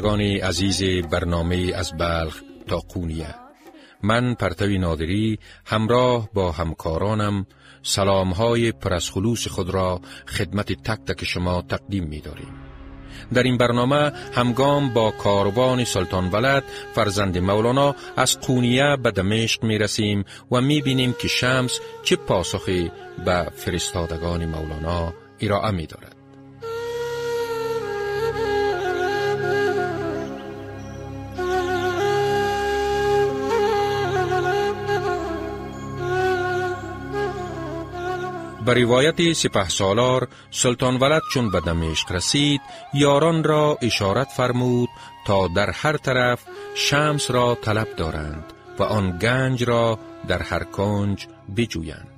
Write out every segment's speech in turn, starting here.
شنوندگان عزیز برنامه از بلخ تا قونیه من پرتوی نادری همراه با همکارانم سلامهای پرسخلوص خود را خدمت تک تک شما تقدیم می داریم. در این برنامه همگام با کاروان سلطان ولد فرزند مولانا از قونیه به دمشق می رسیم و می بینیم که شمس چه پاسخی به فرستادگان مولانا ارائه می دارد. به روایت سپه سالار سلطان ولد چون به دمشق رسید یاران را اشارت فرمود تا در هر طرف شمس را طلب دارند و آن گنج را در هر کنج بجویند.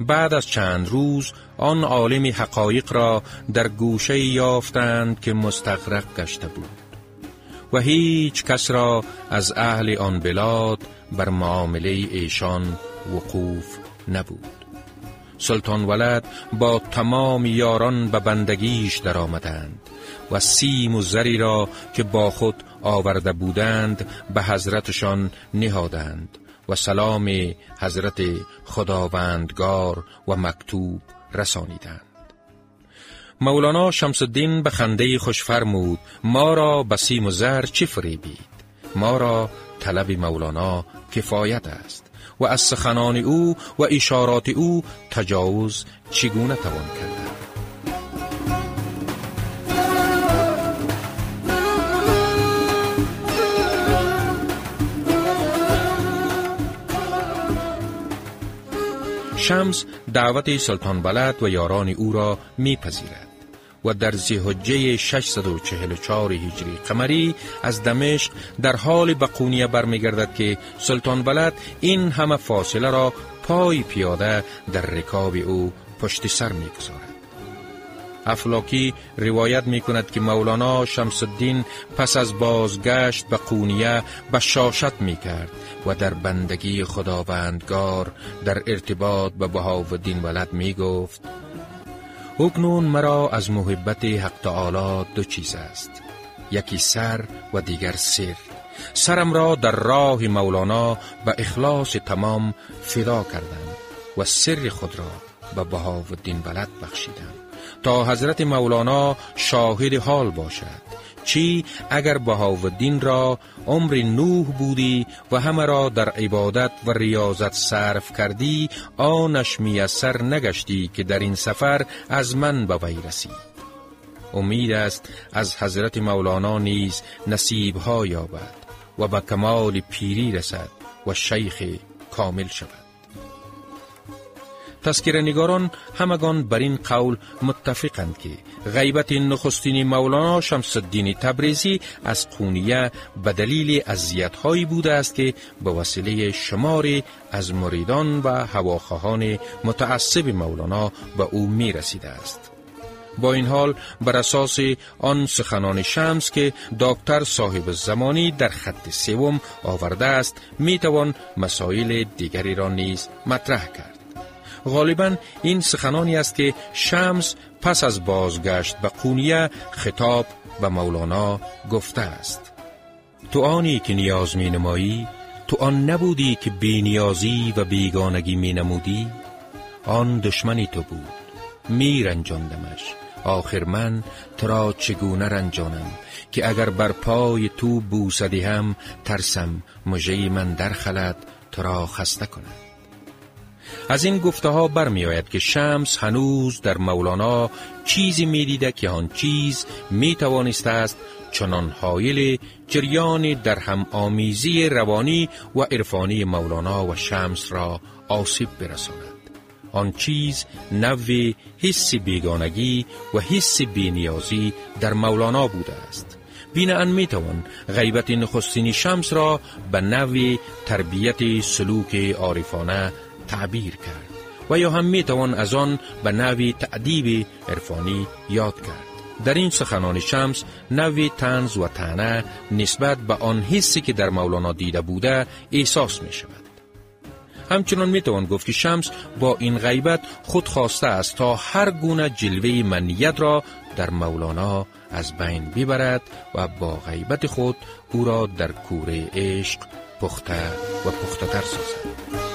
بعد از چند روز آن عالم حقایق را در گوشه یافتند که مستغرق گشته بود و هیچ کس را از اهل آن بلاد بر معامله ایشان وقوف نبود. سلطان ولد با تمام یاران به بندگیش در آمدند و سیم و زری را که با خود آورده بودند به حضرتشان نهادند و سلام حضرت خداوندگار و مکتوب رسانیدند. مولانا شمس الدین به خنده خوش فرمود ما را به سیم و زر چه فریبید؟ ما را طلب مولانا کفایت است. و از سخنان او و اشارات او تجاوز چگونه توان کرده شمس دعوت سلطان بلد و یاران او را میپذیرد. و در زیحجه 644 هجری قمری از دمشق در حال بقونیه برمیگردد که سلطان بلد این همه فاصله را پای پیاده در رکاب او پشت سر می‌گذارد. افلاکی روایت می کند که مولانا شمس الدین پس از بازگشت به قونیه بشاشت می کرد و در بندگی خداوندگار در ارتباط به بهاءالدین ولد می گفت اکنون مرا از محبت حق تعالی دو چیز است. یکی سر و دیگر سر. سرم را در راه مولانا به اخلاص تمام فدا کردم و سر خود را به بهاءالدین بلد بخشیدم تا حضرت مولانا شاهد حال باشد. چی اگر بهاودین را عمر نوح بودی و همه را در عبادت و ریاضت صرف کردی آنش میسر نگشتی که در این سفر از من به وی رسید امید است از حضرت مولانا نیز نصیبها یابد و به کمال پیری رسد و شیخ کامل شود. نگاران همگان بر این قول متفقند که غیبت نخستین مولانا شمس الدین تبریزی از قونیه به دلیل هایی بوده است که به وسیله شماری از مریدان و هواخواهان متعصب مولانا به او می رسیده است. با این حال بر اساس آن سخنان شمس که دکتر صاحب زمانی در خط سوم آورده است می توان مسائل دیگری را نیز مطرح کرد. غالبا این سخنانی است که شمس پس از بازگشت به قونیه خطاب به مولانا گفته است. تو آنی که نیاز می نمایی تو آن نبودی که نیازی و بیگانگی می نمودی آن دشمنی تو بود می رنجاندمش آخر من تو را چگونه رنجانم که اگر بر پای تو بوسدی هم ترسم مجه من در خلد تو را خسته کند. از این گفته ها برمی آید که شمس هنوز در مولانا چیزی می دیده که آن چیز می توانست است چنان حایل جریان در هم آمیزی روانی و عرفانی مولانا و شمس را آسیب برساند. آن چیز نوی حس بیگانگی و حس بینیازی در مولانا بوده است. ان می توان غیبت نخستین شمس را به نوی تربیت سلوک عارفانه تعبیر کرد و یا هم می توان از آن به نوی تعدیب عرفانی یاد کرد. در این سخنان شمس نوی تنز و تنه نسبت به آن حسی که در مولانا دیده بوده احساس می شود همچنان می‌توان گفت که شمس با این غیبت خود خواسته است تا هر گونه جلوه منیت را در مولانا از بین ببرد و با غیبت خود او را در کوره عشق پخته و پخته تر سازد.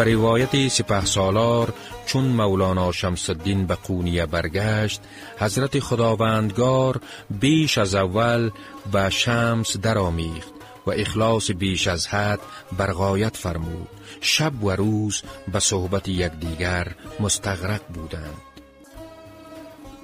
به روایت سپه سالار چون مولانا شمس الدین به قونیه برگشت حضرت خداوندگار بیش از اول به شمس درآمیخت و اخلاص بیش از حد برغایت فرمود. شب و روز به صحبت یکدیگر مستغرق بودند.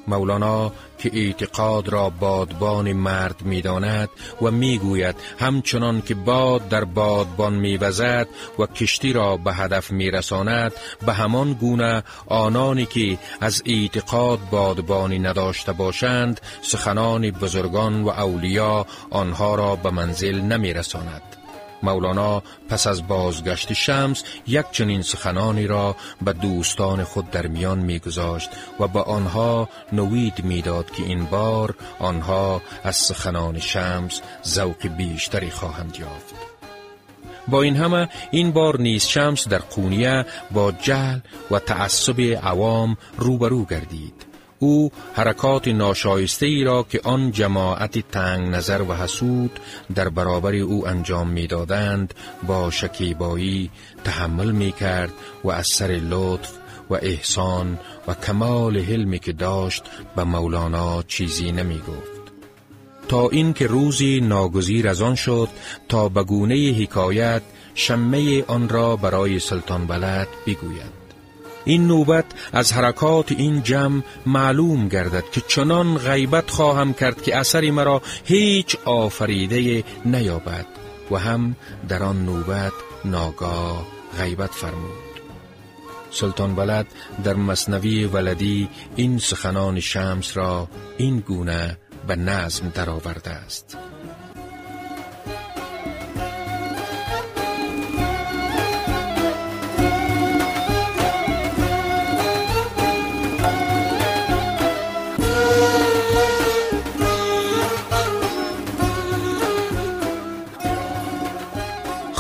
مولانا که اعتقاد را بادبان مرد می‌داند و می‌گوید همچنان که باد در بادبان میوزد و کشتی را به هدف میرساند به همان گونه آنانی که از اعتقاد بادبانی نداشته باشند سخنان بزرگان و اولیا آنها را به منزل نمیرساند. مولانا پس از بازگشت شمس یک چنین سخنانی را به دوستان خود در میان میگذاشت و به آنها نوید می‌داد که این بار آنها از سخنان شمس ذوق بیشتری خواهند یافت. با این همه این بار نیز شمس در قونیه با جهل و تعصب عوام روبرو گردید. او حرکات ناشایسته ای را که آن جماعت تنگ نظر و حسود در برابر او انجام می‌دادند با شکیبایی تحمل می کرد و از سر لطف و احسان و کمال حلمی که داشت به مولانا چیزی نمی گفت. تا اینکه روزی ناگزیر از آن شد تا به گونه حکایت شمه آن را برای سلطان بلد بگوید این نوبت از حرکات این جمع معلوم گردد که چنان غیبت خواهم کرد که اثری مرا هیچ آفریده نیابد و هم در آن نوبت ناگاه غیبت فرمود. سلطان ولد در مصنوی ولدی این سخنان شمس را این گونه به نظم درآورده است.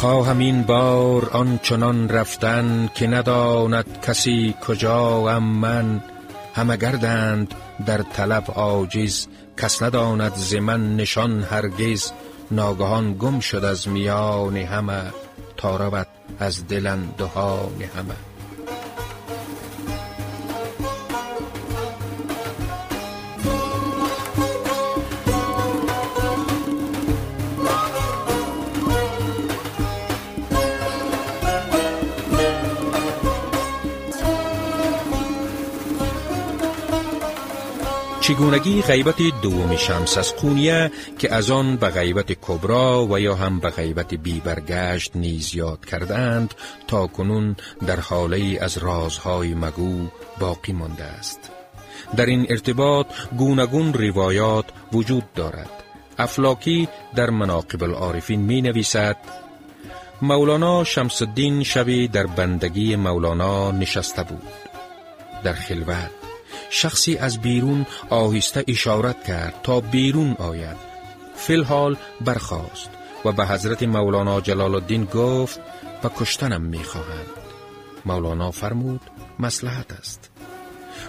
خواهم این بار آنچنان رفتن که نداند کسی کجا من. همه گردند در طلب عاجز کس نداند ز من نشان هرگز. ناگهان گم شد از میان همه تا رود از دلن دهان همه. چگونگی غیبت دوم شمس از قونیه که از آن به غیبت کبرا و یا هم به غیبت بی برگشت نیز یاد کردند تا کنون در حاله از رازهای مگو باقی مانده است. در این ارتباط گونگون روایات وجود دارد. افلاکی در مناقب العارفین می نویسد مولانا شمس الدین شبی در بندگی مولانا نشسته بود. در خلوت شخصی از بیرون آهسته اشارت کرد تا بیرون آید. فیلحال برخاست و به حضرت مولانا جلال الدین گفت و کشتنم می‌خواهند. مولانا فرمود مسلحت است.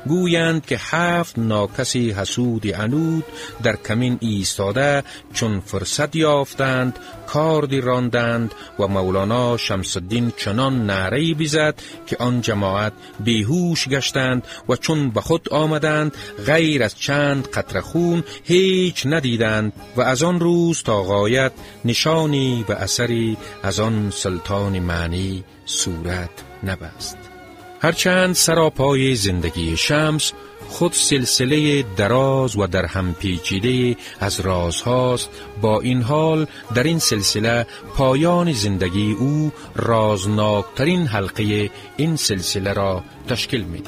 گویند که هفت ناکسی حسود عنود در کمین ایستاده چون فرصت یافتند کاردی راندند و مولانا شمس الدین چنان نعره بیزد که آن جماعت بیهوش گشتند و چون به خود آمدند غیر از چند قطره خون هیچ ندیدند و از آن روز تا غایت نشانی و اثری از آن سلطان معنی صورت نبست. هرچند سراپای زندگی شمس خود سلسله دراز و در هم پیچیده از رازهاست با این حال در این سلسله پایان زندگی او رازناکترین حلقه این سلسله را تشکیل می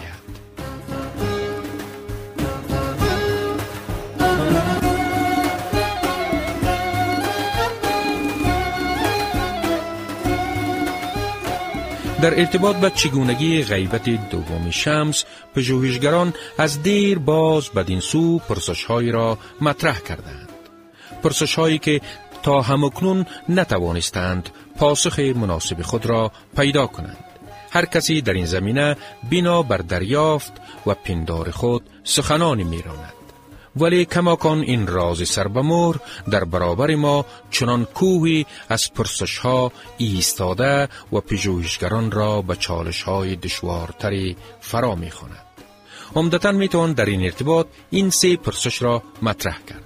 در ارتباط به چگونگی غیبت دوم شمس پژوهشگران از دیر باز بدین سو پرسشهایی را مطرح کردند. پرسشهایی که تا همکنون نتوانستند پاسخ مناسب خود را پیدا کنند. هر کسی در این زمینه بنا بر دریافت و پندار خود سخنانی میراند. ولی کماکان این راز سربمور در برابر ما چنان کوهی از پرسش ها ایستاده و پژوهشگران را به چالش های دشوارتری فرا می خواند. عمدتا می توان در این ارتباط این سه پرسش را مطرح کرد.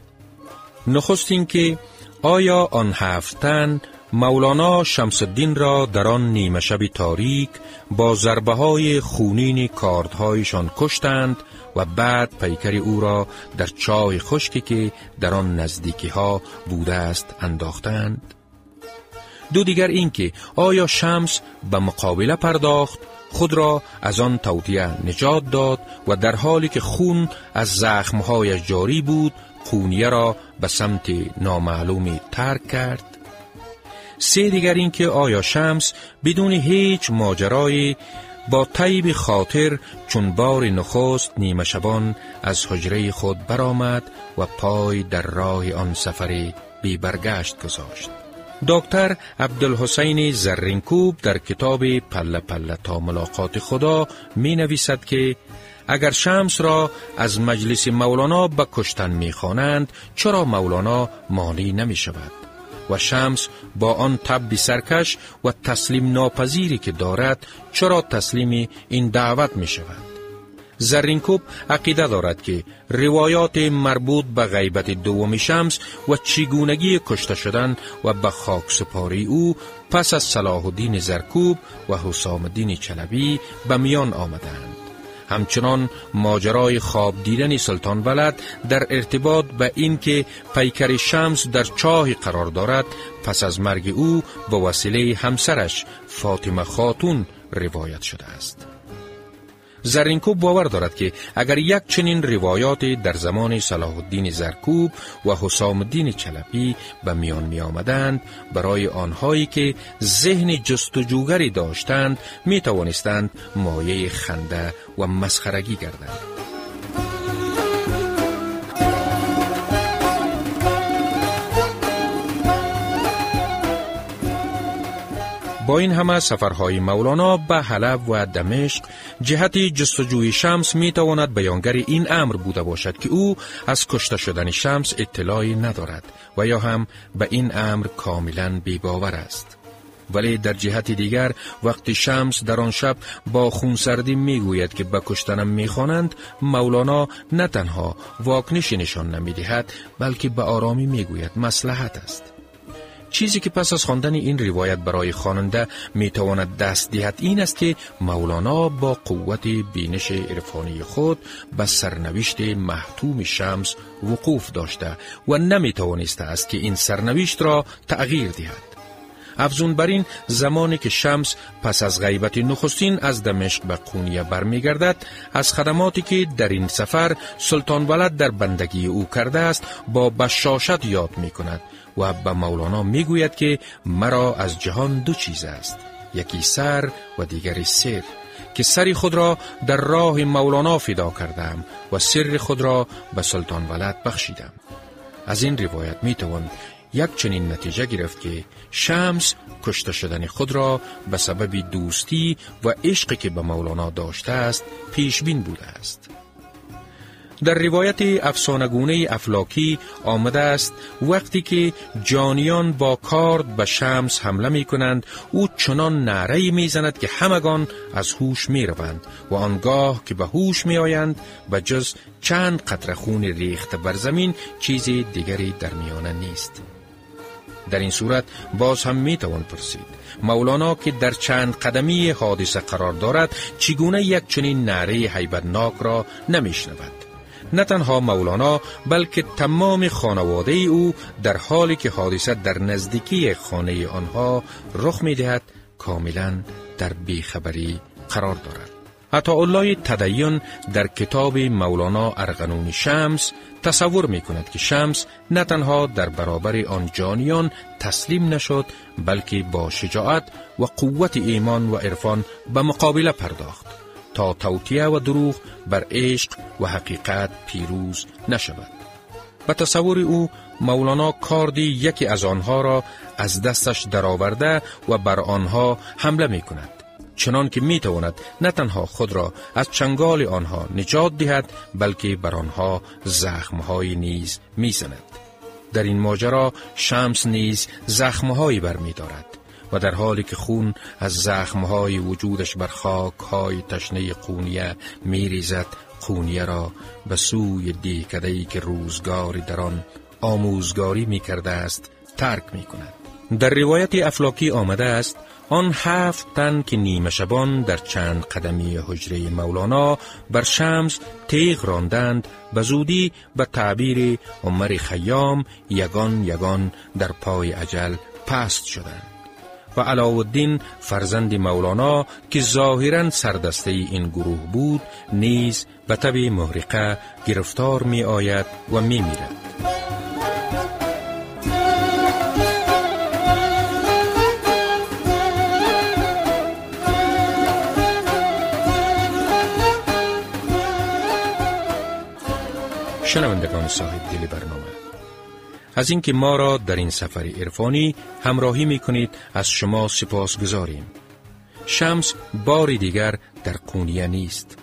نخست اینکه آیا آن هفتن مولانا شمس الدین را در آن نیمه شب تاریک با ضربه های خونین کاردهایشان کشتند و بعد پیکر او را در چای خشکی که در آن نزدیکی ها بوده است انداختند. دو دیگر اینکه آیا شمس به مقابله پرداخت خود را از آن توطیه نجات داد و در حالی که خون از زخمهایش جاری بود خونیه را به سمت نامعلومی ترک کرد؟ سه دیگر اینکه آیا شمس بدون هیچ ماجرای با طیب خاطر چون بار نخست نیمه شبان از حجره خود برآمد و پای در راه آن سفر بی برگشت گذاشت. دکتر عبدالحسین زرینکوب در کتاب پله پله تا ملاقات خدا می نویسد که اگر شمس را از مجلس مولانا به کشتن می خوانند چرا مولانا مانی نمی شود؟ و شمس با آن تب سرکش و تسلیم ناپذیری که دارد چرا تسلیم این دعوت می شود؟ زرینکوب عقیده دارد که روایات مربوط به غیبت دوم شمس و چگونگی کشته شدن و به خاک سپاری او پس از صلاح الدین زرکوب و حسام الدین چلبی به میان آمدند. همچنان ماجرای خواب دیدن سلطان ولد در ارتباط به اینکه پیکر شمس در چاه قرار دارد پس از مرگ او به وسیله همسرش فاطمه خاتون روایت شده است. زرینکوب باور دارد که اگر یک چنین روایات در زمان صلاح الدین زرکوب و حسام الدین چلپی به میان می آمدند برای آنهایی که ذهن جستجوگری داشتند می توانستند مایه خنده و مسخرگی گردند. با این همه سفرهای مولانا به حلب و دمشق جهت جستجوی شمس می تواند بیانگر این امر بوده باشد که او از کشته شدن شمس اطلاعی ندارد و یا هم به این امر کاملا بیباور است. ولی در جهت دیگر وقتی شمس در آن شب با خونسردی می‌گوید که به کشتنم می‌خوانند مولانا نه تنها واکنشی نشان نمی‌دهد بلکه به آرامی می‌گوید مسلحت است چیزی که پس از خواندن این روایت برای خواننده می‌تواند دست دهد این است که مولانا با قوت بینش عرفانی خود به سرنوشت محتوم شمس وقوف داشته و نمی‌توانسته است که این سرنوشت را تغییر دهد. افزون بر این زمانی که شمس پس از غیبت نخستین از دمشق به قونیه برمیگردد از خدماتی که در این سفر سلطان ولد در بندگی او کرده است با بشاشت یاد می کند و به مولانا می گوید که مرا از جهان دو چیز است یکی سر و دیگری سر که سری خود را در راه مولانا فدا کردم و سر خود را به سلطان ولد بخشیدم. از این روایت می توان یک چنین نتیجه گرفت که شمس کشته شدن خود را به سبب دوستی و عشقی که به مولانا داشته است پیش بین بوده است. در روایت افسانگونه افلاکی آمده است وقتی که جانیان با کارد به شمس حمله می کنند او چنان نعره می زند که همگان از هوش می روند و آنگاه که به هوش می آیند به جز چند قطره خون ریخته بر زمین چیز دیگری در میانه نیست. در این صورت باز هم می توان پرسید مولانا که در چند قدمی حادثه قرار دارد چگونه یک چنین نعره حیبتناک را نمیشنود؟ نه تنها مولانا بلکه تمام خانواده او در حالی که حادثه در نزدیکی خانه آنها رخ می دهد کاملا در بیخبری قرار دارد. الله تدین در کتاب مولانا ارغنون شمس تصور می کند که شمس نه تنها در برابر آن جانیان تسلیم نشد بلکه با شجاعت و قوت ایمان و عرفان به مقابله پرداخت تا توتیه و دروغ بر عشق و حقیقت پیروز نشود. به تصور او مولانا کاردی یکی از آنها را از دستش درآورده و بر آنها حمله می کند. چنان که می تواند نه تنها خود را از چنگال آنها نجات دهد بلکه بر آنها زخمهای نیز می زند. در این ماجرا شمس نیز زخمهایی بر می دارد و در حالی که خون از زخمهای وجودش بر خاک های تشنه قونیه می ریزد قونیه را به سوی دیکدهی که روزگاری در آن آموزگاری می کرده است ترک می کند. در روایت افلاکی آمده است آن هفت تن که نیمه شبان در چند قدمی حجره مولانا بر شمس تیغ راندند به زودی به تعبیر عمر خیام یگان یگان در پای عجل پست شدند و علاءالدین فرزند مولانا که ظاهرا سردسته این گروه بود نیز به تب محرقه گرفتار می آید و می میرد. شنوندگان صاحب دل برنامه از اینکه ما را در این سفر عرفانی همراهی می کنید از شما سپاس گذاریم. شمس بار دیگر در قونیه نیست.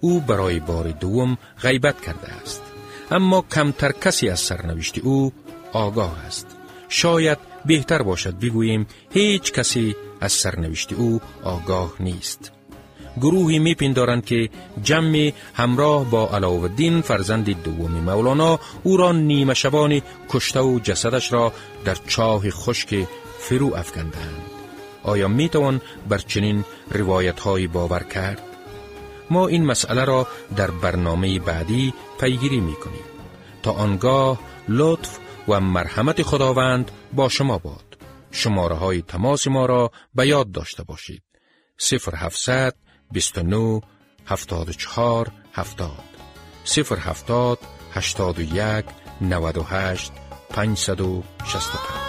او برای بار دوم غیبت کرده است. اما کمتر کسی از سرنوشت او آگاه است. شاید بهتر باشد بگوییم هیچ کسی از سرنوشت او آگاه نیست. گروهی میپندارند که جمع همراه با علاوالدین فرزند دوم مولانا او را نیمه شبانی کشته و جسدش را در چاه خشک فرو افکندند آیا می‌توان بر چنین روایت های باور کرد؟ ما این مسئله را در برنامه بعدی پیگیری می کنیم. تا آنگاه لطف و مرحمت خداوند با شما باد. شماره های تماس ما را به یاد داشته باشید. 0700 29 74 70 070 81 98 565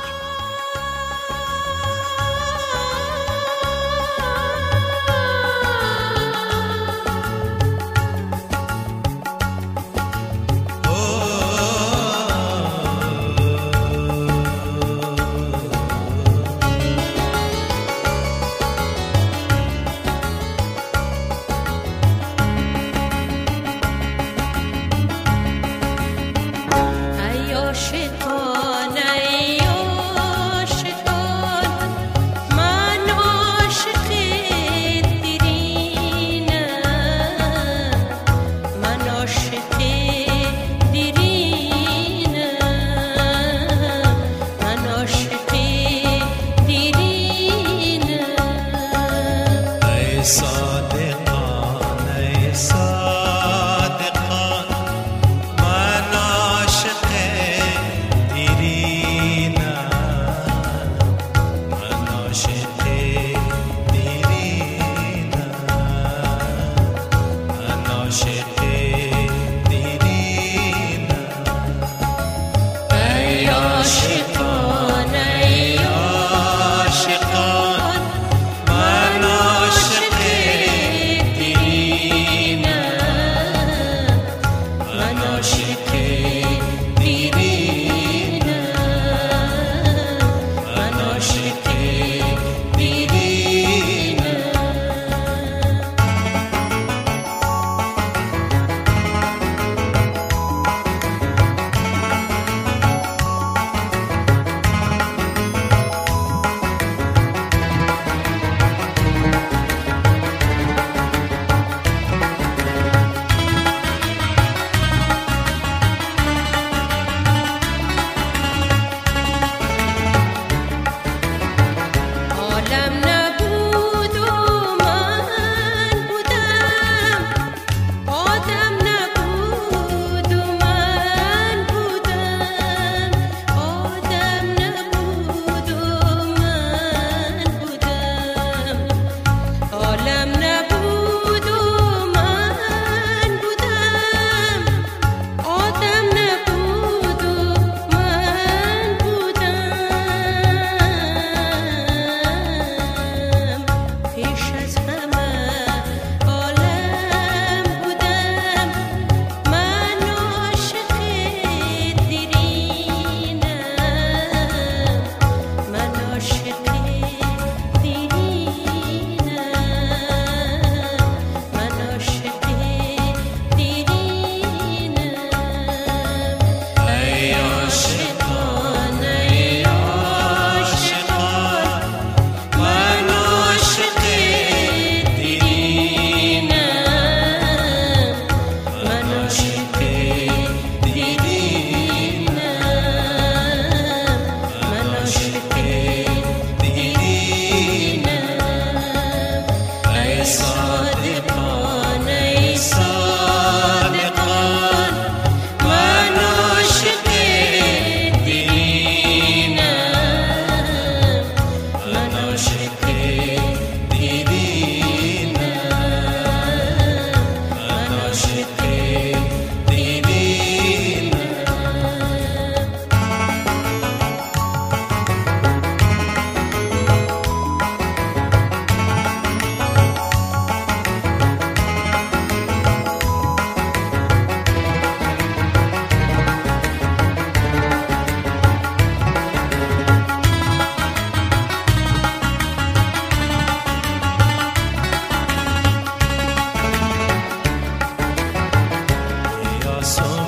so